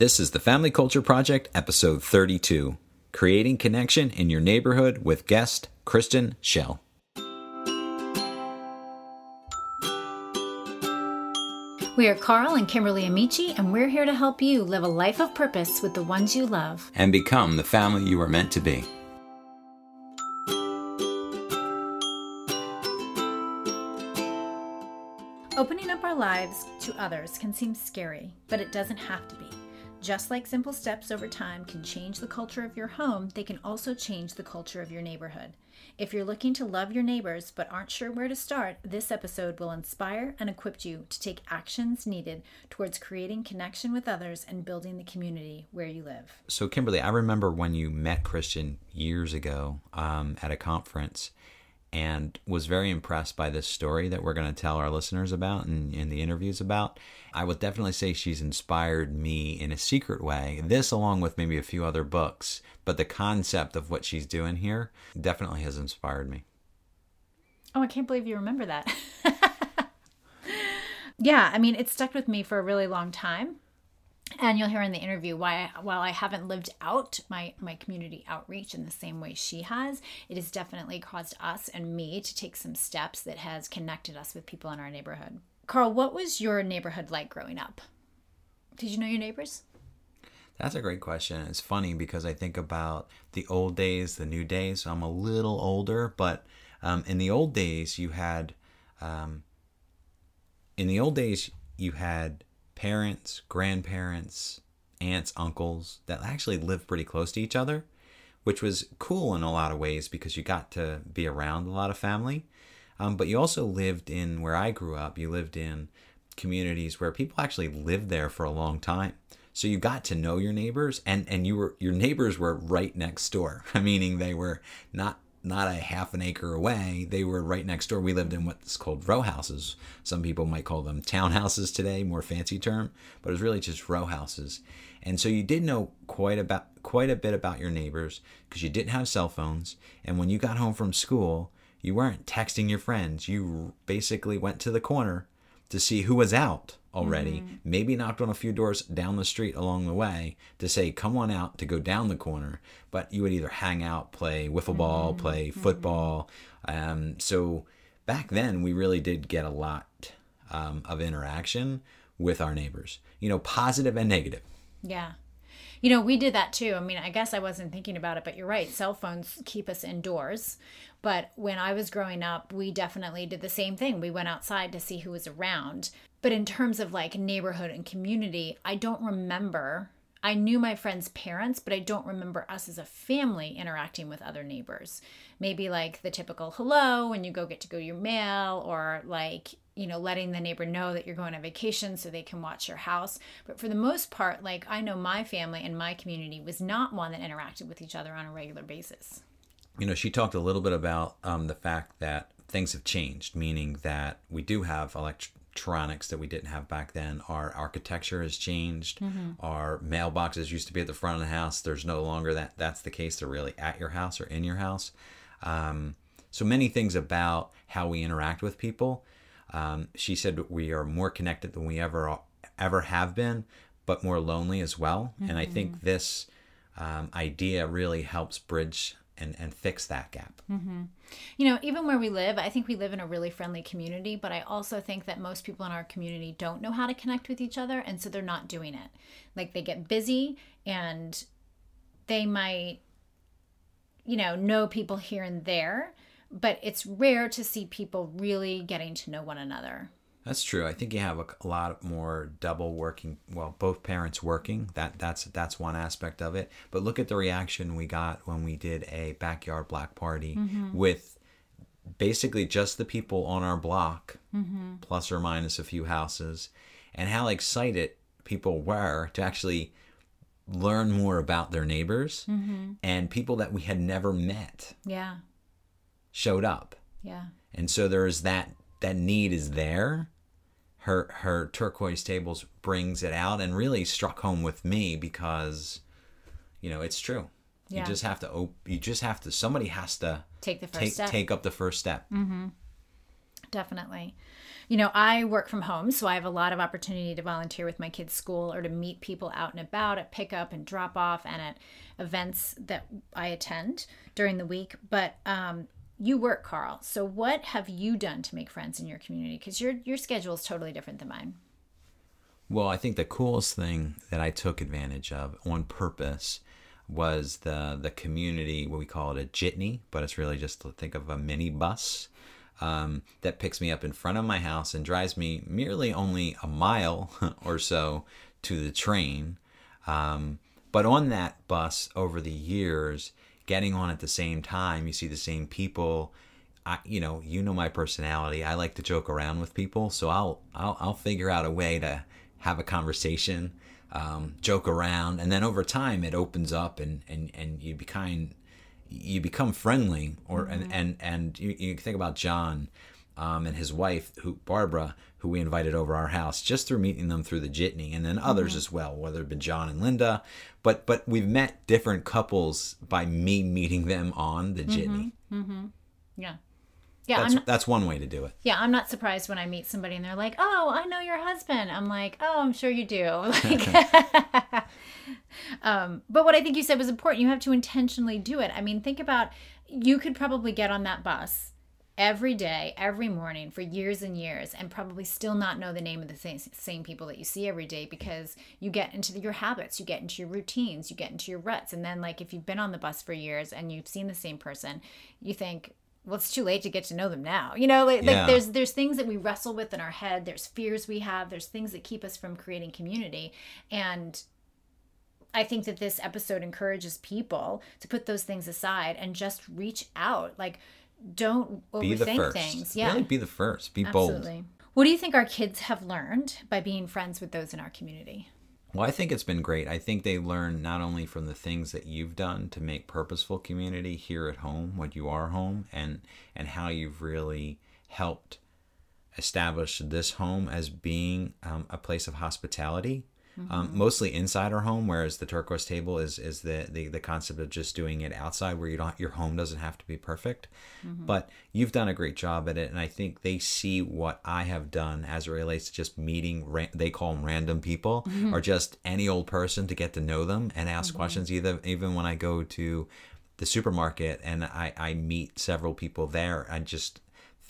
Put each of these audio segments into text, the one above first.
This is the Family Culture Project, episode 32 Creating Connection in Your Neighborhood with guest Kristen Schell. We are Carl and Kimberly Amici, and we're here to help you live a life of purpose with the ones you love. And become the family you are meant to be. Opening up our lives to others can seem scary, but it doesn't have to be. Just like simple steps over time can change the culture of your home, they can also change the culture of your neighborhood. If you're looking to love your neighbors but aren't sure where to start, this episode will inspire and equip you to take actions needed towards creating connection with others and building the community where you live. So, Kimberly, I remember when you met Kristen years ago um, at a conference and was very impressed by this story that we're going to tell our listeners about and in the interviews about. I would definitely say she's inspired me in a secret way. This, along with maybe a few other books, but the concept of what she's doing here definitely has inspired me. Oh, I can't believe you remember that. yeah, I mean, it stuck with me for a really long time and you'll hear in the interview why while I haven't lived out my my community outreach in the same way she has, it has definitely caused us and me to take some steps that has connected us with people in our neighborhood. Carl, what was your neighborhood like growing up? Did you know your neighbors? That's a great question. It's funny because I think about the old days, the new days. So I'm a little older, but um, in the old days, you had, um, in the old days, you had parents, grandparents, aunts, uncles that actually lived pretty close to each other, which was cool in a lot of ways because you got to be around a lot of family. Um, but you also lived in where I grew up, you lived in communities where people actually lived there for a long time. So you got to know your neighbors and, and you were your neighbors were right next door, meaning they were not not a half an acre away. They were right next door. We lived in what's called row houses. Some people might call them townhouses today, more fancy term, but it was really just row houses. And so you did know quite about quite a bit about your neighbors because you didn't have cell phones. And when you got home from school, you weren't texting your friends. You basically went to the corner to see who was out already, mm-hmm. maybe knocked on a few doors down the street along the way to say, come on out to go down the corner. But you would either hang out, play wiffle ball, mm-hmm. play mm-hmm. football. Mm-hmm. Um, so back then, we really did get a lot um, of interaction with our neighbors, you know, positive and negative. Yeah. You know, we did that too. I mean, I guess I wasn't thinking about it, but you're right. Cell phones keep us indoors. But when I was growing up, we definitely did the same thing. We went outside to see who was around. But in terms of like neighborhood and community, I don't remember. I knew my friends' parents, but I don't remember us as a family interacting with other neighbors. Maybe like the typical hello when you go get to go your mail, or like, you know, letting the neighbor know that you're going on vacation so they can watch your house. But for the most part, like I know my family and my community was not one that interacted with each other on a regular basis. You know, she talked a little bit about um, the fact that things have changed, meaning that we do have elect- electronics that we didn't have back then. Our architecture has changed. Mm-hmm. Our mailboxes used to be at the front of the house. There's no longer that. That's the case. They're really at your house or in your house. Um, so many things about how we interact with people. Um, she said we are more connected than we ever ever have been, but more lonely as well. Mm-hmm. And I think mm-hmm. this um, idea really helps bridge and, and fix that gap. Mm-hmm. You know, even where we live, I think we live in a really friendly community, but I also think that most people in our community don't know how to connect with each other, and so they're not doing it. Like they get busy and they might, you know, know people here and there, but it's rare to see people really getting to know one another. That's true. I think you have a, a, lot more double working. Well, both parents working. That that's that's one aspect of it. But look at the reaction we got when we did a backyard black party mm-hmm. with basically just the people on our block, mm-hmm. plus or minus a few houses, and how excited people were to actually learn more about their neighbors mm-hmm. and people that we had never met. Yeah, showed up. Yeah, and so there's that that need is there her her turquoise tables brings it out and really struck home with me because you know it's true yeah. you just have to op- you just have to somebody has to take the first take, step take up the first step mm-hmm. definitely you know, I work from home, so I have a lot of opportunity to volunteer with my kids' school or to meet people out and about at pickup and drop off and at events that I attend during the week. But um, you work, Carl. So what have you done to make friends in your community? Because your your schedule is totally different than mine. Well, I think the coolest thing that I took advantage of on purpose was the the community. What we call it a jitney, but it's really just to think of a mini bus um, that picks me up in front of my house and drives me merely only a mile or so to the train. Um, but on that bus over the years, getting on at the same time. You see the same people. I, you know, you know my personality. I like to joke around with people, so I'll I'll, I'll figure out a way to have a conversation, um, joke around, and then over time it opens up, and and and you become you become friendly, or mm-hmm. and and and you, you think about John um, and his wife, who Barbara, who we invited over our house just through meeting them through the jitney, and then others mm-hmm. as well, whether it been John and Linda. But but we've met different couples by me meeting them on the jitney. Mm-hmm. mm-hmm. Yeah. Yeah, that's, not, that's one way to do it. Yeah, I'm not surprised when I meet somebody and they're like, "Oh, I know your husband." I'm like, "Oh, I'm sure you do." Like, um, but what I think you said was important. You have to intentionally do it. I mean, think about you could probably get on that bus every day, every morning for years and years, and probably still not know the name of the same, same people that you see every day because you get into the, your habits, you get into your routines, you get into your ruts. And then, like, if you've been on the bus for years and you've seen the same person, you think, well it's too late to get to know them now you know like, yeah. like, there's there's things that we wrestle with in our head there's fears we have there's things that keep us from creating community and I think that this episode encourages people to put those things aside and just reach out. Like, don't overthink things. Yeah. Really be the first. Be Absolutely. bold. What do you think our kids have learned by being friends with those in our community? Well, I think it's been great. I think they learn not only from the things that you've done to make purposeful community here at home, when you are home, and and how you've really helped establish this home as being um, a place of hospitality Mm-hmm. Um, mostly inside our home, whereas the turquoise table is is the, the the concept of just doing it outside, where you don't your home doesn't have to be perfect. Mm-hmm. But you've done a great job at it, and I think they see what I have done as it relates to just meeting. Ra- they call them random people, mm-hmm. or just any old person to get to know them and ask mm-hmm. questions. Either even when I go to the supermarket and I, I meet several people there, I just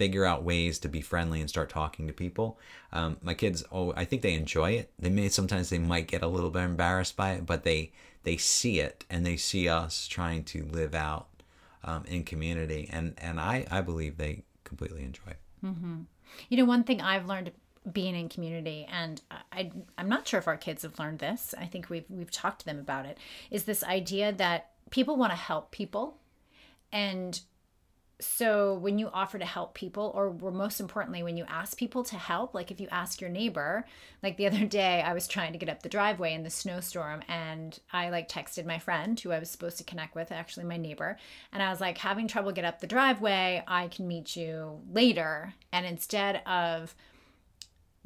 figure out ways to be friendly and start talking to people. Um, my kids, oh, I think they enjoy it. They may sometimes they might get a little bit embarrassed by it, but they they see it and they see us trying to live out um, in community, and and I I believe they completely enjoy it. Mm-hmm. You know, one thing I've learned being in community and I I'm not sure if our kids have learned this. I think we've we've talked to them about it. Is this idea that people want to help people and so when you offer to help people or most importantly when you ask people to help like if you ask your neighbor like the other day i was trying to get up the driveway in the snowstorm and i like texted my friend who i was supposed to connect with actually my neighbor and i was like having trouble get up the driveway i can meet you later. And instead of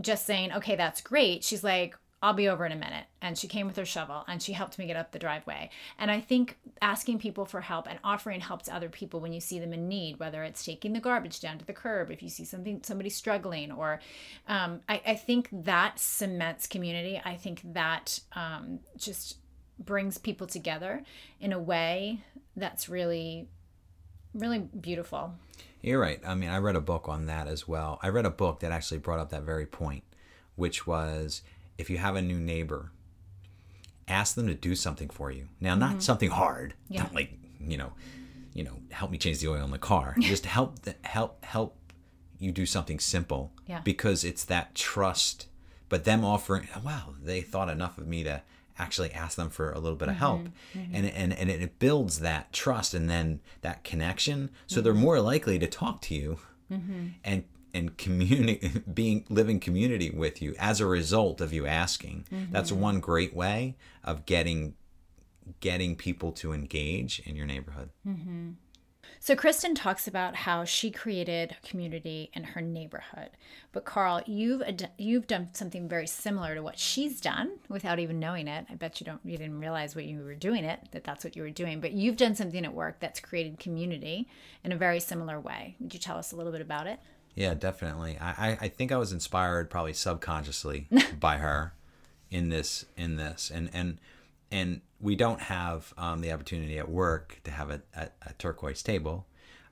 just saying okay that's great she's like I'll be over in a minute. And she came with her shovel and she helped me get up the driveway. And I think asking people for help and offering help to other people when you see them in need, whether it's taking the garbage down to the curb, if you see something somebody struggling, or um, I, I, think that cements community. I think that um, just brings people together in a way that's really, really beautiful. You're right. I mean, I read a book on that as well. I read a book that actually brought up that very point, which was if you have a new neighbor, ask them to do something for you. Now, not mm-hmm. something hard, yeah. not like you know, you know, help me change the oil in the car. Just help the, help help you do something simple. Yeah. Because it's that trust. But them offering, wow, they thought enough of me to actually ask them for a little bit of help mm-hmm. Mm-hmm. and and and it builds that trust and then that connection so they're mm-hmm. more likely to talk to you mm-hmm. and and community being living community with you as a result of you asking. Mm-hmm. that's one great way of getting getting people to engage in your neighborhood. Mm-hmm. so kristen talks about how she created community in her neighborhood. But carl you've you've done something very similar to what she's done without even knowing it. I bet you don't you didn't realize what you were doing it that that's what you were doing. But you've done something at work that's created community in a very similar way. Would you tell us a little bit about it Yeah, definitely. I, I, I think I was inspired probably subconsciously by her in this in this and and and we don't have um, the opportunity at work to have a, a, a turquoise table,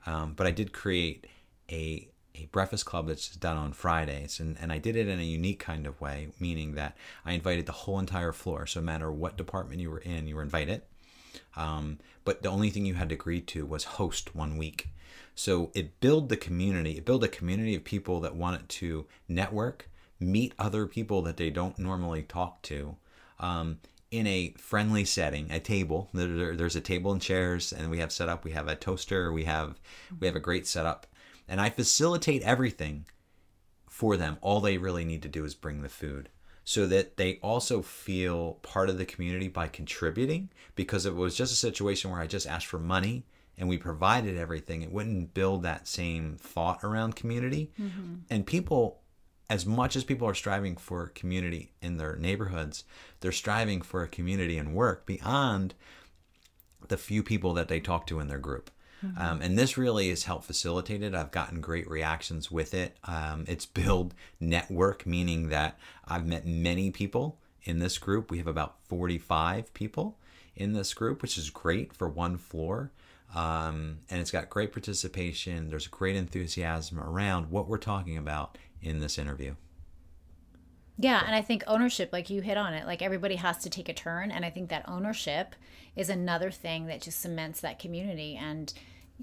um, but I did create a a breakfast club that's done on Fridays, and, and I did it in a unique kind of way, meaning that I invited the whole entire floor. So no matter what department you were in, you were invited. Um, but the only thing you had to agree to was host one week. So it built the community. It built a community of people that wanted to network, meet other people that they don't normally talk to, um, in a friendly setting, a table. There, there's a table and chairs, and we have set up. We have a toaster. We have we have a great setup, and I facilitate everything for them. All they really need to do is bring the food so that they also feel part of the community by contributing because if it was just a situation where I just asked for money and we provided everything, it wouldn't build that same thought around community. Mm-hmm. And people, as much as people are striving for community in their neighborhoods, they're striving for a community in work beyond the few people that they talk to in their group. Mm-hmm. Um, and this really has helped facilitate it. I've gotten great reactions with it. Um, it's build network, meaning that I've met many people in this group. We have about 45 people in this group, which is great for one floor. Um, and it's got great participation. There's great enthusiasm around what we're talking about in this interview. Yeah, and I think ownership, like you hit on it, like everybody has to take a turn. And I think that ownership is another thing that just cements that community. And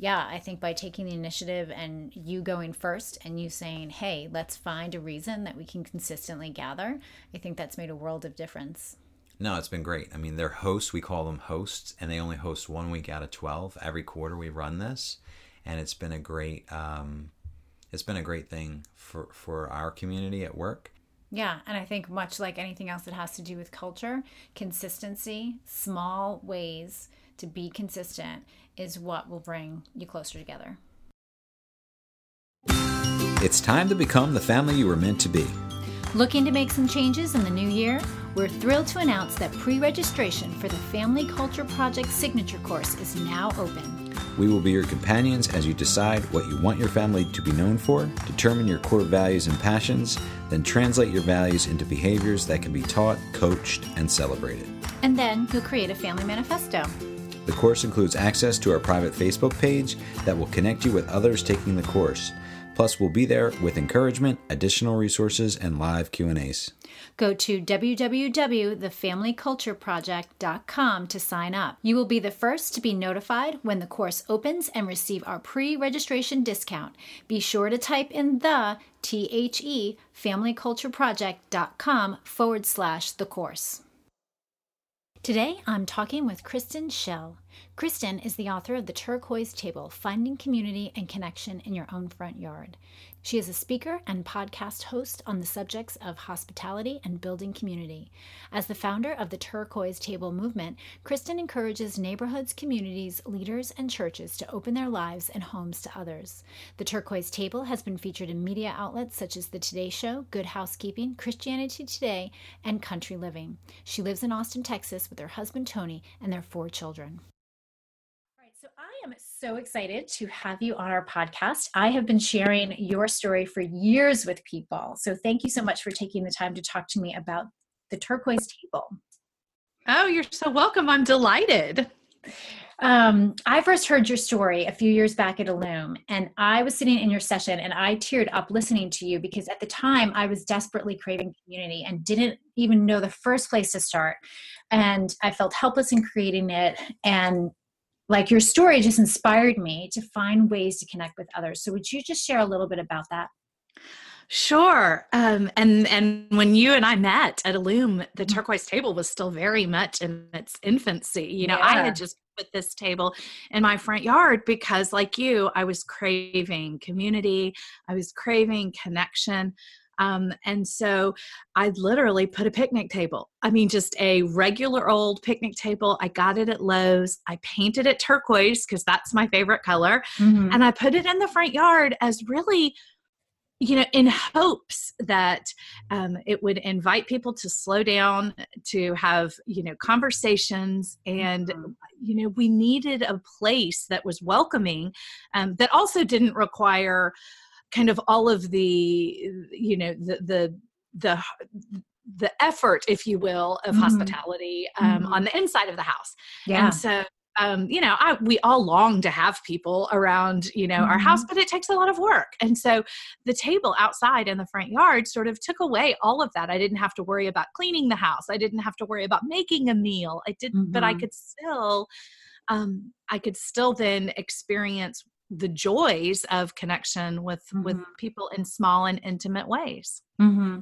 yeah, I think by taking the initiative and you going first and you saying, hey, let's find a reason that we can consistently gather, I think that's made a world of difference. No, it's been great. I mean, they're hosts. We call them hosts, and they only host one week out of twelve. Every quarter we run this, and it's been a great, um, it's been a great thing for for our community at work. Yeah, and I think much like anything else that has to do with culture, consistency, small ways to be consistent is what will bring you closer together. It's time to become the family you were meant to be. Looking to make some changes in the new year? We're thrilled to announce that pre registration for the Family Culture Project Signature Course is now open. We will be your companions as you decide what you want your family to be known for, determine your core values and passions, then translate your values into behaviors that can be taught, coached, and celebrated. And then you'll create a family manifesto. The course includes access to our private Facebook page that will connect you with others taking the course. Plus, we'll be there with encouragement, additional resources, and live Q&As. Go to www.thefamilycultureproject.com to sign up. You will be the first to be notified when the course opens and receive our pre-registration discount. Be sure to type in the T-H-E familycultureproject.com forward slash the course. Today, I'm talking with Kristen Schell. Kristen is the author of The Turquoise Table Finding Community and Connection in Your Own Front Yard. She is a speaker and podcast host on the subjects of hospitality and building community. As the founder of the Turquoise Table movement, Kristen encourages neighborhoods, communities, leaders, and churches to open their lives and homes to others. The Turquoise Table has been featured in media outlets such as The Today Show, Good Housekeeping, Christianity Today, and Country Living. She lives in Austin, Texas with her husband Tony and their four children. Am so excited to have you on our podcast. I have been sharing your story for years with people. So thank you so much for taking the time to talk to me about the turquoise table. Oh, you're so welcome. I'm delighted. Um, I first heard your story a few years back at Allume, and I was sitting in your session and I teared up listening to you because at the time I was desperately craving community and didn't even know the first place to start. And I felt helpless in creating it. And like your story just inspired me to find ways to connect with others. So would you just share a little bit about that? Sure. Um, and and when you and I met at Allume, the mm-hmm. turquoise table was still very much in its infancy. You know, yeah. I had just put this table in my front yard because, like you, I was craving community. I was craving connection. Um, and so I literally put a picnic table. I mean, just a regular old picnic table. I got it at Lowe's. I painted it turquoise because that's my favorite color. Mm-hmm. And I put it in the front yard as really you know in hopes that um, it would invite people to slow down to have you know conversations and mm-hmm. you know we needed a place that was welcoming um, that also didn't require kind of all of the you know the the the the effort if you will of mm-hmm. hospitality um, mm-hmm. on the inside of the house yeah and so um, you know, I, we all long to have people around, you know, mm-hmm. our house, but it takes a lot of work. And so the table outside in the front yard sort of took away all of that. I didn't have to worry about cleaning the house. I didn't have to worry about making a meal. I didn't, mm-hmm. but I mm-hmm. could still, um, I could still then experience the joys of connection with mm-hmm. with people in small and intimate ways. Mm-hmm.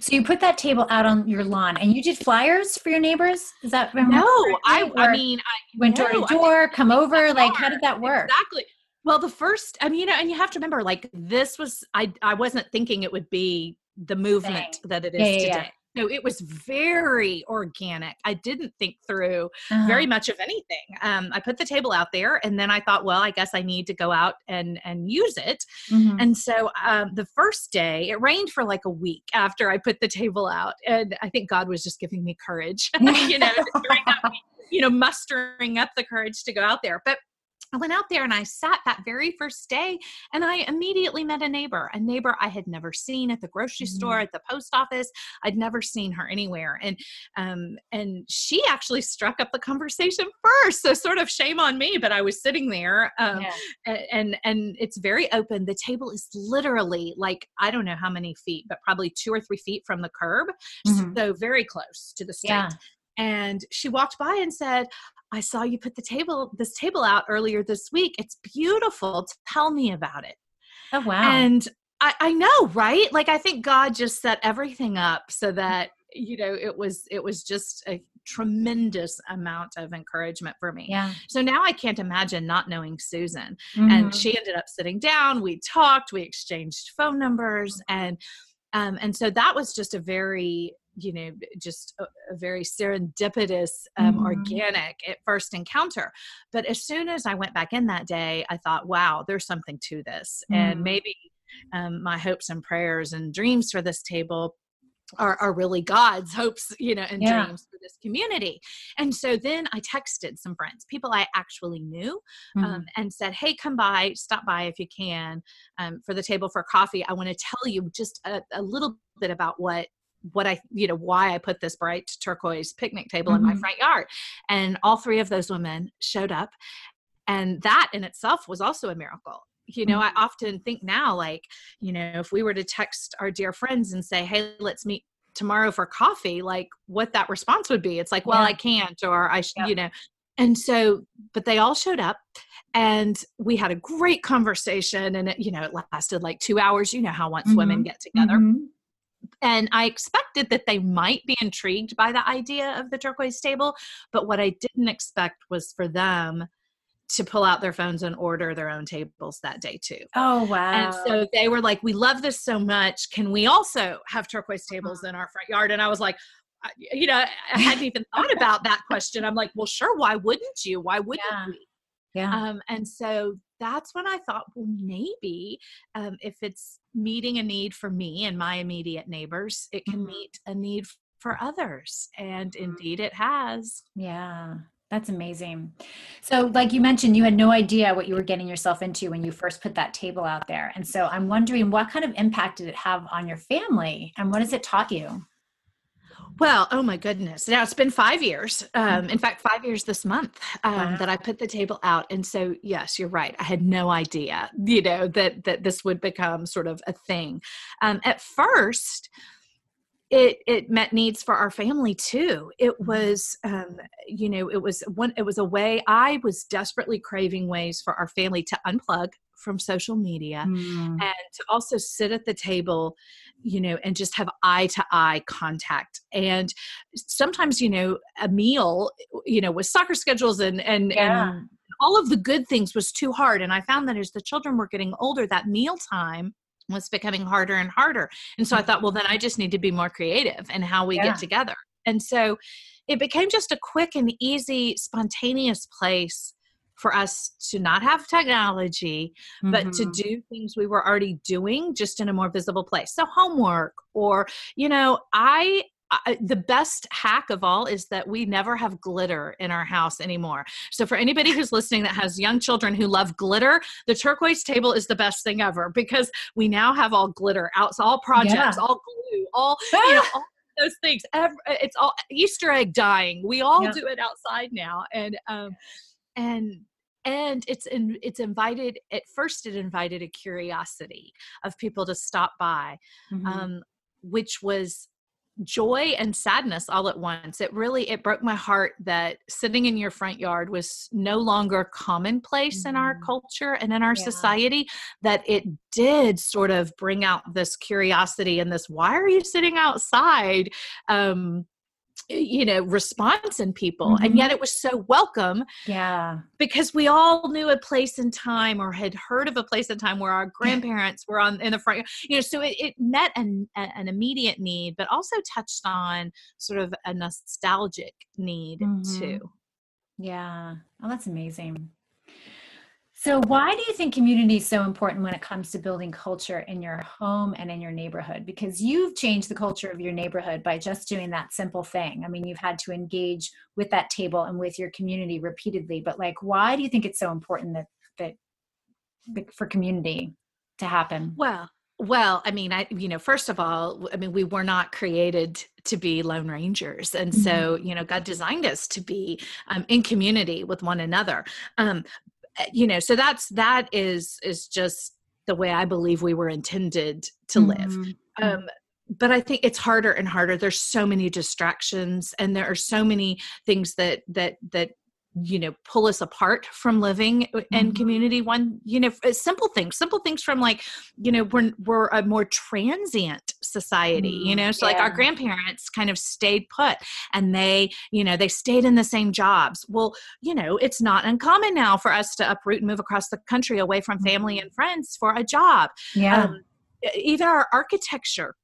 so you put that table out on your lawn and you did flyers for your neighbors? Is that no i i mean i went door to door come over? like how did that work? Exactly. Well the first i mean you know and you have to remember like this was i i wasn't thinking it would be the movement Dang. that it is yeah, yeah, today. yeah no, it was very organic. I didn't think through uh-huh. very much of anything. Um, I put the table out there, and then I thought, well, I guess I need to go out and and use it. Mm-hmm. And so um, the first day, it rained for like a week after I put the table out, and I think God was just giving me courage, you know, you know, mustering up the courage to go out there. But I went out there and I sat that very first day and I immediately met a neighbor, a neighbor I had never seen at the grocery mm-hmm. store, at the post office. I'd never seen her anywhere. And um and she actually struck up the conversation first. So sort of shame on me, but I was sitting there um yeah. and and it's very open. The table is literally like I don't know how many feet, but probably 2 or 3 feet from the curb. Mm-hmm. So very close to the street. Yeah and she walked by and said I saw you put the table, this table out earlier this week. It's beautiful. Tell me about it. Oh, wow. And I, I know, right? Like, I think God just set everything up so that, you know, it was, it was just a tremendous amount of encouragement for me. Yeah. So now I can't imagine not knowing Susan. Mm-hmm. And she ended up sitting down. We talked, we exchanged phone numbers. And, um, and so that was just a very you know just a, a very serendipitous um, mm-hmm. organic at first encounter but as soon as i went back in that day i thought wow there's something to this mm-hmm. and maybe um, my hopes and prayers and dreams for this table are, are really God's hopes, you know, and yeah. dreams for this community. And so then I texted some friends, people I actually knew, um, mm-hmm. um, and said, Hey, come by, stop by if you can um, for the table for coffee. I want to tell you just a, a little bit about what what I, you know, why I put this bright turquoise picnic table mm-hmm. in my mm-hmm. front yard. And all three of those women showed up. And that in itself was also a miracle. You know, mm-hmm. I often think now, like, you know, if we were to text our dear friends and say, hey, let's meet tomorrow for coffee, like what that response would be. It's like, well, yeah. I can't, or I, sh- yeah. you know. And so, but they all showed up and we had a great conversation and it, you know, it lasted like two hours. You know how once mm-hmm. women get together. And I expected that they might be intrigued by the idea of the turquoise table, but what I didn't expect was for them to pull out their phones and order their own tables that day too. Oh wow. And so they were like, "We love this so much. Can we also have turquoise uh-huh. tables in our front yard?" And I was like, you know, I hadn't even thought about that question. I'm like, "Well, sure, why wouldn't you? Why wouldn't yeah. we?" Yeah. Um, and so that's when I thought, well, maybe um, if it's meeting a need for me and my immediate neighbors, it can mm-hmm. meet a need for others. And mm-hmm. indeed, it has. Yeah. That's amazing. So, like you mentioned, you had no idea what you were getting yourself into when you first put that table out there. And so, I'm wondering what kind of impact did it have on your family and what has it taught you? Well, oh my goodness. Now it's been five years. Um, in fact, five years this month um, wow. that I put the table out. And so, yes, you're right. I had no idea, you know, that, that this would become sort of a thing. Um, at first, it it met needs for our family too it was um, you know it was one it was a way i was desperately craving ways for our family to unplug from social media mm. and to also sit at the table you know and just have eye to eye contact and sometimes you know a meal you know with soccer schedules and and yeah. and all of the good things was too hard and i found that as the children were getting older that meal time was becoming harder and harder and so i thought well then i just need to be more creative in how we yeah. get together and so it became just a quick and easy spontaneous place for us to not have technology, mm-hmm. but to mm-hmm. do things we were already doing just in a more visible place. So, homework, or, you know, I I, the best hack of all is that we never have glitter in our house anymore. So for anybody who's listening that has young children who love glitter, the turquoise table is the best thing ever because we now have all glitter out, all projects, yeah. all glue, all you know, all those things. It's all Easter egg dying. We all yeah. do it outside now, and um, and and it's in, it's invited at first it invited a curiosity of people to stop by mm-hmm. um, which was joy and sadness all at once it really it broke my heart that sitting in your front yard was no longer commonplace mm-hmm. in our mm-hmm. culture and in our yeah. society that it did sort of bring out this curiosity and this why are you sitting outside um you know response in people mm-hmm. and yet it was so welcome yeah because we all knew a place in time or had heard of a place in time where our grandparents were on in the front you know so it, it met an, an immediate need but also touched on sort of a nostalgic need mm-hmm. too yeah oh that's amazing so, why do you think community is so important when it comes to building culture in your home and in your neighborhood? Because you've changed the culture of your neighborhood by just doing that simple thing. I mean, you've had to engage with that table and with your community repeatedly. But, like, why do you think it's so important that that for community to happen? Well, well, I mean, I you know, first of all, I mean, we were not created to be lone rangers, and mm-hmm. so you know, God designed us to be um, in community with one another. Um, you know so that's that is is just the way i believe we were intended to live mm-hmm. um, but i think it's harder and harder there's so many distractions and there are so many things that that that you know pull us apart from living in mm-hmm. community one you know simple things simple things from like you know we're we're a more transient society mm-hmm. you know so yeah. like our grandparents kind of stayed put and they you know they stayed in the same jobs well you know it's not uncommon now for us to uproot and move across the country away from family mm-hmm. and friends for a job yeah um, even our architecture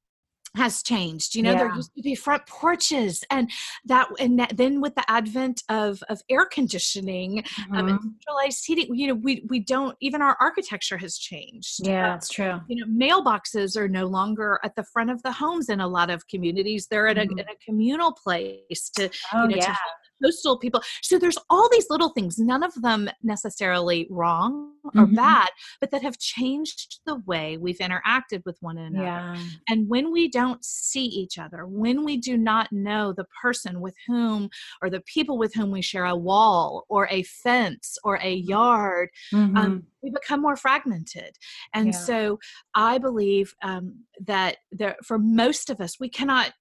has changed you know yeah. there used to be front porches and that and that, then with the advent of of air conditioning mm-hmm. um, and mm-hmm. centralized heating you know we we don't even our architecture has changed yeah uh, that's true you know mailboxes are no longer at the front of the homes in a lot of communities they're at mm-hmm. a, in a communal place to oh, you know yeah. to postal people. So there's all these little things, none of them necessarily wrong or mm-hmm. bad, but that have changed the way we've interacted with one another. Yeah. And when we don't see each other, when we do not know the person with whom or the people with whom we share a wall or a fence or a mm-hmm. yard, um, mm-hmm. um, we become more fragmented. And yeah. so I believe um, that there, for most of us, we cannot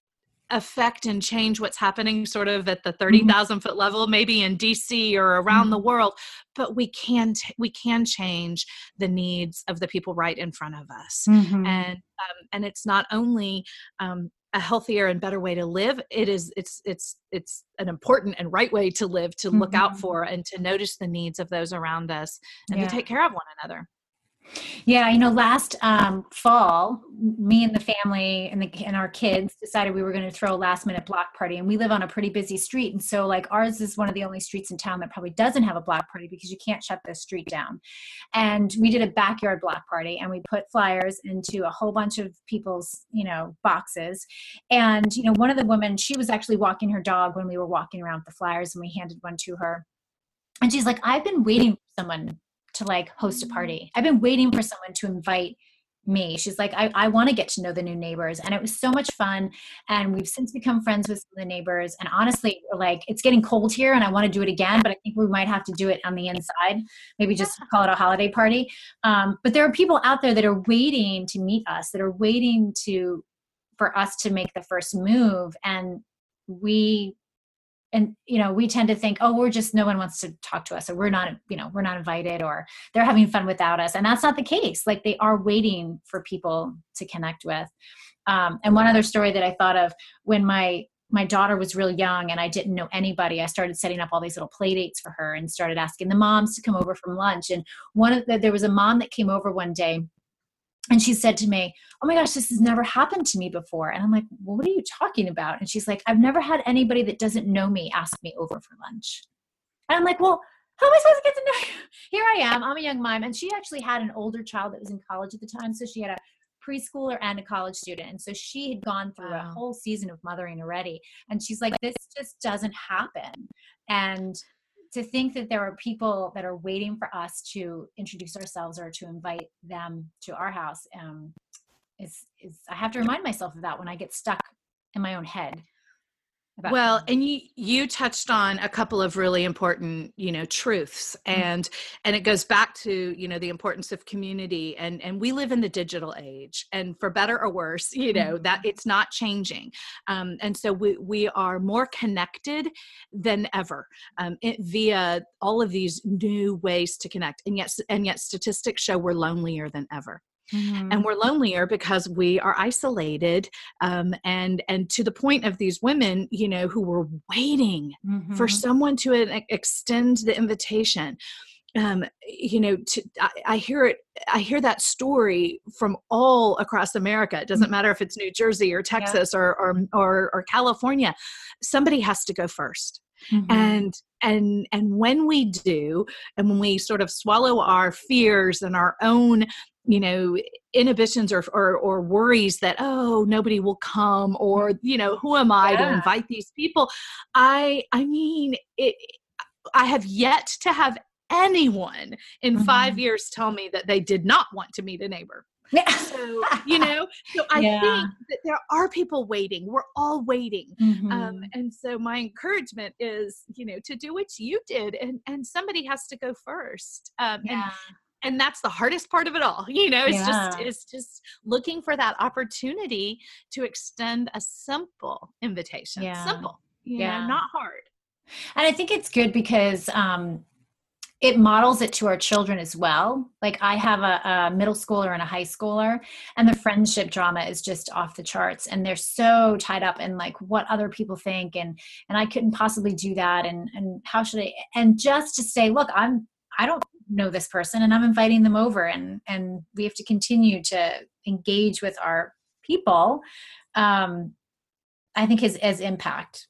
affect and change what's happening sort of at the mm-hmm. 30,000 foot level maybe in DC or around mm-hmm. the world but we can t- we can change the needs of the people right in front of us mm-hmm. and um, and it's not only um, a healthier and better way to live it is it's it's it's an important and right way to live to look out mm-hmm. for and to notice the needs of those around us and yeah. to take care of one another yeah, you know, last um, fall, me and the family and, the, and our kids decided we were going to throw a last minute block party. And we live on a pretty busy street. And so, like, ours is one of the only streets in town that probably doesn't have a block party because you can't shut the street down. And we did a backyard block party and we put flyers into a whole bunch of people's, you know, boxes. And, you know, one of the women, she was actually walking her dog when we were walking around with the flyers and we handed one to her. And she's like, I've been waiting for someone to like host a party. I've been waiting for someone to invite me. She's like, I, I want to get to know the new neighbors. And it was so much fun. And we've since become friends with the neighbors. And honestly, like, it's getting cold here and I want to do it again, but I think we might have to do it on the inside, maybe just call it a holiday party. Um, but there are people out there that are waiting to meet us, that are waiting to, for us to make the first move. And we and you know we tend to think oh we're just no one wants to talk to us or we're not you know we're not invited or they're having fun without us. And that's not the case. Like they are waiting for people to connect with. Um, and one other story that i thought of when my my daughter was real young and i didn't know anybody i started setting up all these little play dates for her and started asking the moms to come over from lunch. And one of the there was a mom that came over one day and she said to me, Oh my gosh, this has never happened to me before. And I'm like, well, What are you talking about? And she's like, I've never had anybody that doesn't know me ask me over for lunch. And I'm like, Well, how am I supposed to get to know you? Here I am. I'm a young mom. And she actually had an older child that was in college at the time. So she had a preschooler and a college student. And so she had gone through wow. a whole season of mothering already. And she's like, this just doesn't happen. And to think that there are people that are waiting for us to introduce ourselves or to invite them to our house um, is, is I have to remind myself of that when I get stuck in my own head well and you you touched on a couple of really important you know truths mm-hmm. and mm-hmm. and it goes back to you know the importance of community and and we live in the digital age and for better or worse you know mm-hmm. that it's not changing um, and so we we are more connected than ever um, it, via all of these new ways to connect and yet and yet statistics show we're lonelier than ever Mm-hmm. and we're lonelier because we are isolated um, and and to the point of these women you know who were waiting mm-hmm. for someone to uh, extend the invitation um, you know to, I, I, hear it i hear that story from all across america it doesn't mm-hmm. matter if it's new jersey or texas yeah. or, or, or or california somebody has to go 1st mm-hmm. and and and when we do and when we sort of swallow our fears and our own you know inhibitions or, or, or worries that oh nobody will come or you know who am i yeah. to invite these people i i mean it i have yet to have anyone in mm-hmm. five years tell me that they did not want to meet a neighbor yeah. so you know so i yeah. think that there are people waiting we're all waiting um, mm-hmm. um, and so my encouragement is you know to do what you did and and somebody has to go first um, yeah. and and that's the hardest part of it all you know it's yeah. just it's just looking for that opportunity to extend a simple invitation yeah. simple yeah know, not hard and i think it's good because um it models it to our children as well. Like I have a, a, middle schooler and a high schooler, and the friendship drama is just off the charts, and they're so tied up in like what other people think, and and I couldn't possibly do that, and and how should I? And just to say, look, I'm I don't know this person and i'm inviting them over and and we have to continue to engage with our people um i think is has impact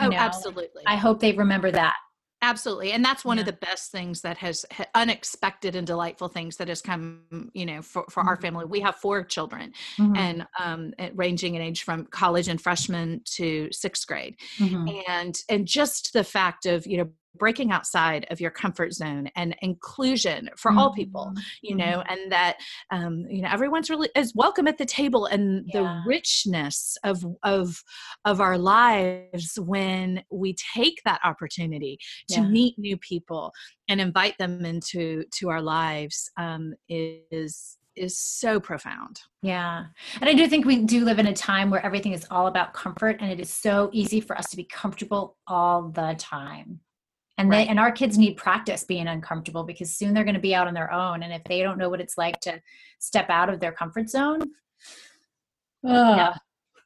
oh know? absolutely i hope they remember that absolutely and that's one yeah. of the best things that has unexpected and delightful things that has come you know for, for mm-hmm. our family we have four children mm-hmm. and um, ranging in age from college and freshman to sixth grade mm-hmm. and and just the fact of you know breaking outside of your comfort zone and inclusion for mm-hmm. all people mm-hmm. you know mm-hmm. and that um, you know everyone's really is welcome at the table and yeah. the richness of of of our lives when we take that opportunity to yeah. meet new people and invite them into to our lives um, is is so profound. Yeah. And I do think we do live in a time where everything is all about comfort and it is so easy for us to be comfortable all the time and right. they and our kids need practice being uncomfortable because soon they're going to be out on their own and if they don't know what it's like to step out of their comfort zone yeah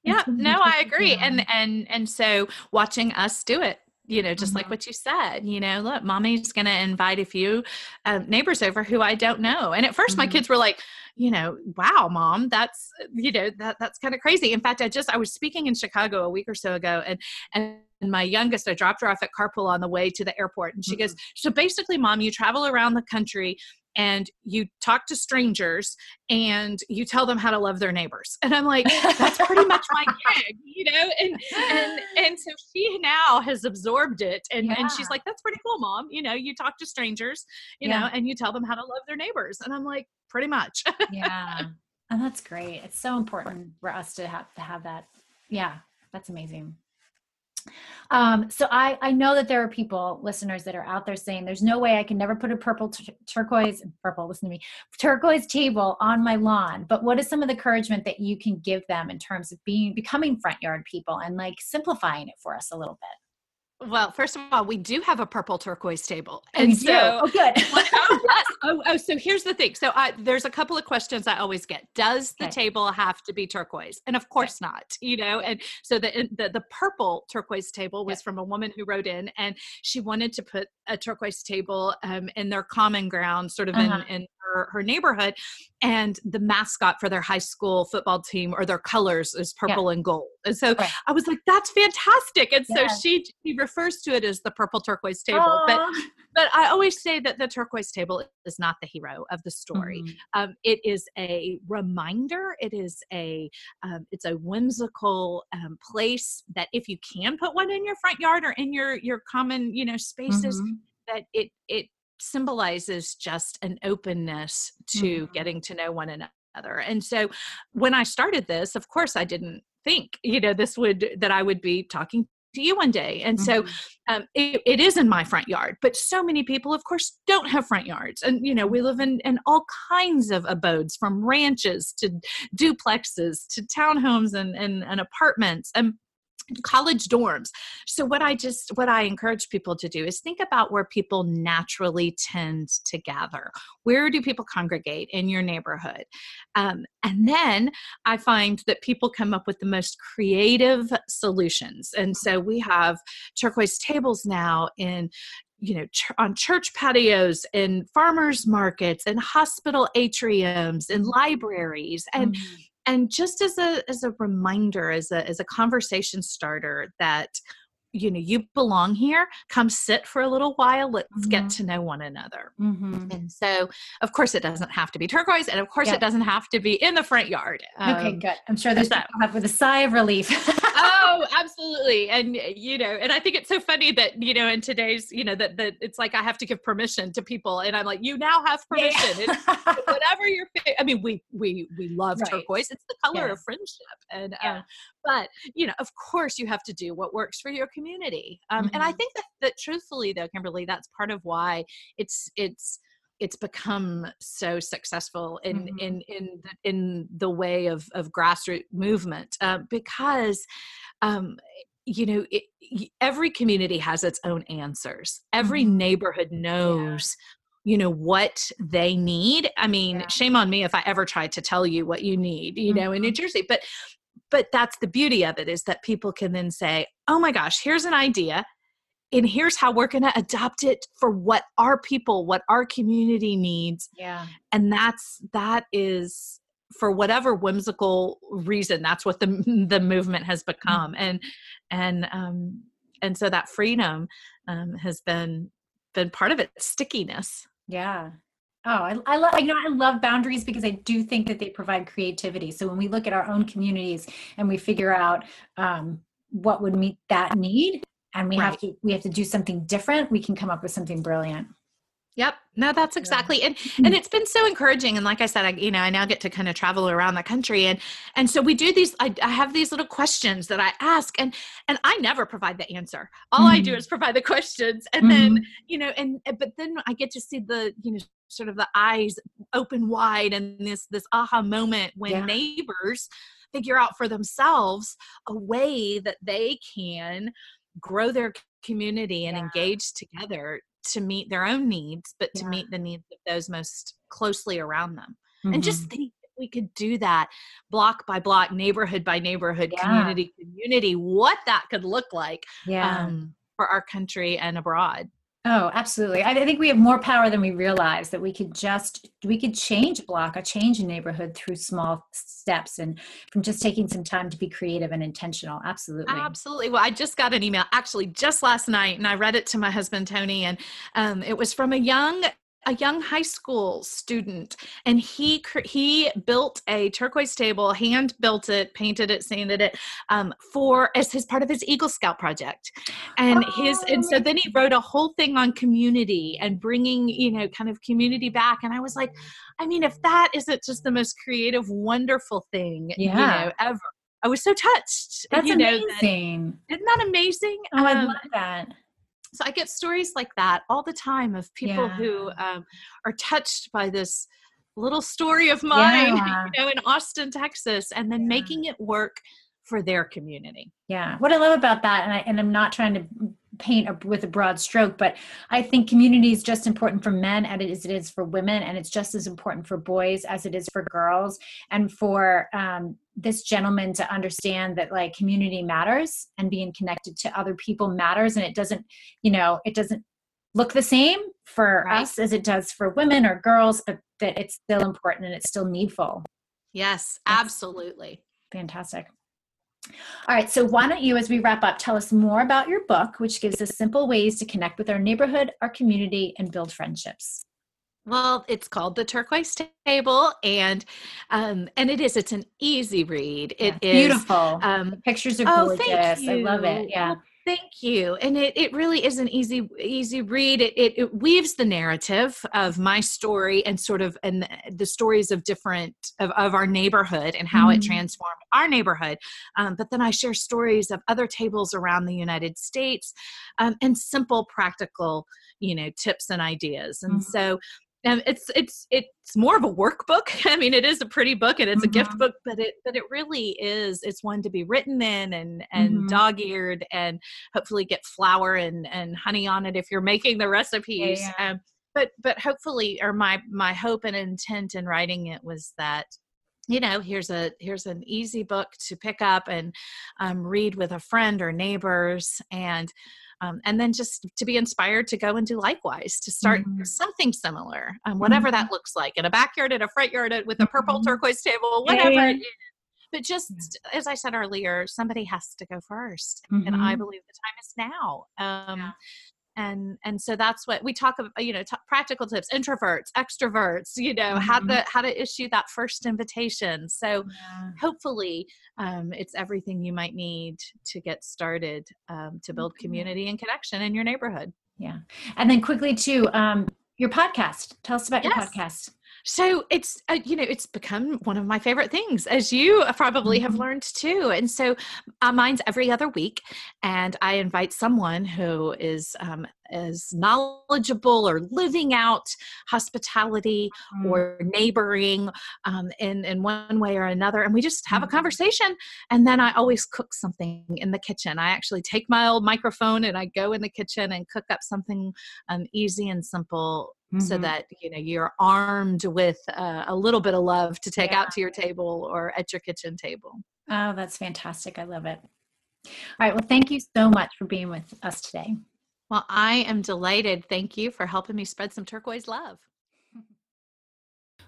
yeah no i agree and and and so watching us do it you know just mm-hmm. like what you said you know look mommy's going to invite a few uh, neighbors over who i don't know and at 1st mm-hmm. my kids were like you know wow mom that's you know that that's kind of crazy in fact i just i was speaking in chicago a week or so ago and and my youngest, I dropped her off at carpool on the way to the airport. And she mm-hmm. goes, So basically, mom, you travel around the country and you talk to strangers and you tell them how to love their neighbors. And i'm like that's pretty much my gig you know? And and and so she now has absorbed it and yeah. and she's like that's pretty cool mom. You know you talk to strangers you yeah. know and you tell them how to love their neighbors. And i'm like pretty much. Yeah. And that's great. It's so important for us to have to have that. Yeah. That's amazing um, so I, I know that there are people, listeners, that are out there saying, "There's no way I can never put a purple t- turquoise purple. Listen to me, turquoise table on my lawn." But what is some of the encouragement that you can give them in terms of being becoming front yard people and like simplifying it for us a little bit? Well, first of all, we do have a purple turquoise table, oh, and so oh, good. oh, yes. Oh, oh, so here's the thing. So I, there's a couple of questions I always get. Does the okay. table have to be turquoise? And of course okay. not. You know, and so the the, the purple turquoise table was from a woman who wrote in, and she wanted to put a turquoise table um, in their common ground, sort of uh-huh. in, in her, her neighborhood and the mascot for their high school football team or their colors is purple yeah. and gold and so right. i was like that's fantastic and yeah. so she she refers to it as the purple turquoise table Aww. but but I always say that the turquoise table is not the hero of the story. Mm-hmm. Um, it is a reminder. It is a um, it's a whimsical um, place that if you can put one in your front yard or in your your common you know spaces, mm-hmm. that it it symbolizes just an openness to mm-hmm. getting to know one another. And so when I started this, of course, I didn't think you know this would that i would be talking to you one day. And so mm-hmm. um, it, it is in my front yard. But so many people, of course, don't have front yards. And, you know, we live in, in all kinds of abodes from ranches to duplexes to townhomes and, and, and apartments. And college dorms. So what i just what i encourage people to do is think about where people naturally tend to gather. Where do people congregate in your neighborhood? Um, and then i find that people come up with the most creative solutions. And so we have turquoise tables now in you know ch- on church patios and farmers markets and hospital atriums and libraries and mm-hmm and just as a as a reminder as a as a conversation starter that you know you belong here come sit for a little while let's mm-hmm. get to know one another mm-hmm. and so of course it doesn't have to be turquoise and of course it doesn't have to be in the front yard okay um, good i'm sure there's that with a sigh of relief oh absolutely and you know and i think it's so funny that you know in today's you know that that it's like i have to give permission to people and i'm like you now have permission yeah. whatever your i mean we we we love right. turquoise it's the color of friendship and yeah. um, but you know of course you have to do what works for your community um, mm-hmm. and i mm-hmm. think that, that truthfully though kimberly that's part of why it's it's it's become so successful in mm-hmm. in in the, in the way of of grassroots movement uh, because um, you know it, every community has its own answers every mm-hmm. neighborhood knows yeah. you know what they need i mean yeah. shame on me if i ever tried to tell you what you need you mm-hmm. know in new mm-hmm. jersey but but that's the beauty of it is that people can then say oh my gosh here's an idea and here's how we're going to adopt it for what our people what our community needs. Yeah. And that's that is for whatever whimsical reason that's what the the movement has become. Mm-hmm. and and um and so that freedom um has been been part of it stickiness. Yeah. Oh, I, I love, you know, I love boundaries because I do think that they provide creativity. So when we look at our own communities and we figure out um, what would meet that need, and we right. have to we have to do something different, we can come up with something brilliant. Yep. No, that's exactly. And and it's been so encouraging. And like I said, I, you know, I now get to kind of travel around the country and and so we do these, I, I have these little questions that I ask and and I never provide the answer. All mm-hmm. I do mm-hmm. is provide the questions. And mm-hmm. then, you know, and but then I get to see the, you know, sort of the eyes open wide and this this aha moment when yeah. neighbors figure out for themselves a way that they can grow their community and yeah. engage together to meet their own needs, but to yeah. meet the needs of those most closely around them. Mm-hmm. And just mm-hmm. think we could do that block by block, neighborhood by neighborhood, yeah. community community, what that could look like yeah. um, for our country and abroad. Oh, absolutely. I think we have more power than we realize that we could just we could change block, a change a neighborhood through small steps and from just taking some time to be creative and intentional. Absolutely. Absolutely. Well, I just got an email actually just last night and I read it to my husband Tony and um, it was from a young a young high school student and he he built a turquoise table hand built it painted it sanded it um, for as his part of his eagle scout project. And oh, his and so then he wrote a whole thing on community and bringing you know kind of community back. And i was like i mean if that isn't just the most creative wonderful thing yeah. you know ever i was so touched that's you amazing that, isn't that amazing? Oh um, i love that so i get stories like that all the time of people yeah. who um, are touched by this little story of mine yeah. you know in austin texas and then yeah. making it work for their community yeah what i love about that and, I, and i'm not trying to paint a, with a broad stroke but i think community is just important for men as it is for women and it's just as important for boys as it is for girls. And for um, this gentleman to understand that like community matters and being connected to other people matters and it doesn't you know it doesn't look the same for right. us as it does for women or girls but that it's still important and it's still needful. Yes That's absolutely. Fantastic All right, so why don't you, as we wrap up, tell us more about your book, which gives us simple ways to connect with our neighborhood, our community, and build friendships. Well, it's called the Turquoise Table, and um, and it is. It's an easy read. It yeah, is beautiful. Um, pictures are oh, gorgeous. I love it. Yeah. Thank you. And it, it really is an easy easy read. It, it, it weaves the narrative of my story and sort of and the stories of different of, of our neighborhood and how mm. it mm-hmm. transformed our neighborhood. Um, but then I share stories of other tables around the United States um, and simple practical you know tips and ideas. And mm. so um, it's it's it's more of a workbook. I mean, it is a pretty book and it's mm-hmm. a gift mm-hmm. book, but it but it really is. It's one to be written in and and mm-hmm. dog eared and hopefully get flour and and honey on it if you're making the recipes. Yeah, yeah. Um, but but hopefully, or my my hope and intent in writing it was that you know here's a here's an easy book to pick up and um, read with a friend or neighbors and um, and then just to be inspired to go and do likewise to start mm-hmm. something similar um, whatever mm-hmm. that looks like in a backyard in a front yard with a purple mm-hmm. turquoise table whatever but just as i said earlier somebody has to go 1st and i mm-hmm. believe the time is now um, yeah and and so that's what we talk about you know t- practical tips introverts extroverts you know mm-hmm. how to how to issue that first invitation so yeah. hopefully um, it's everything you might need to get started um, to build community and connection in your neighborhood yeah and then quickly too um, your podcast tell us about yes. your podcast so it's uh, you know it's become one of my favorite things as you probably have mm-hmm. learned too and so uh, mine's every other week and i invite someone who is um, is knowledgeable or living out hospitality mm. or neighboring um, in in one way or another and we just have a mm-hmm. conversation and then i always cook something in the kitchen i actually take my old microphone and i go in the kitchen and cook up something um, easy and simple Mm-hmm. so that you know you're armed with uh, a little bit of love to take yeah. out to your table or at your kitchen table oh that's fantastic i love it all right well thank you so much for being with us today well, I am delighted. Thank you for helping me spread some turquoise love.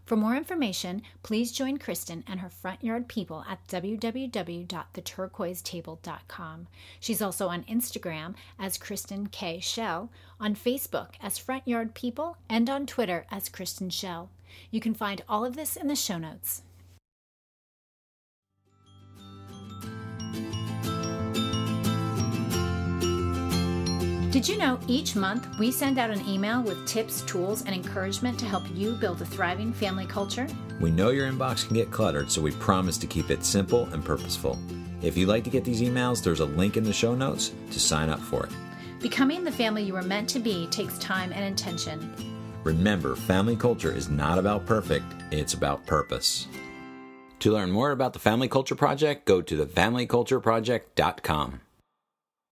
For more information, please join Kristen and her front yard people at www.theturquoisetable.com. She's also on Instagram as Kristen K. Schell, on Facebook as Front Yard People, and on Twitter as Kristen Schell. You can find all of this in the show notes. Did you know each month we send out an email with tips, tools, and encouragement to help you build a thriving family culture? We know your inbox can get cluttered, so we promise to keep it simple and purposeful. If you'd like to get these emails, there's a link in the show notes to sign up for it. Becoming the family you were meant to be takes time and intention. Remember, family culture is not about perfect, it's about purpose. To learn more about the Family Culture Project, go to thefamilycultureproject.com.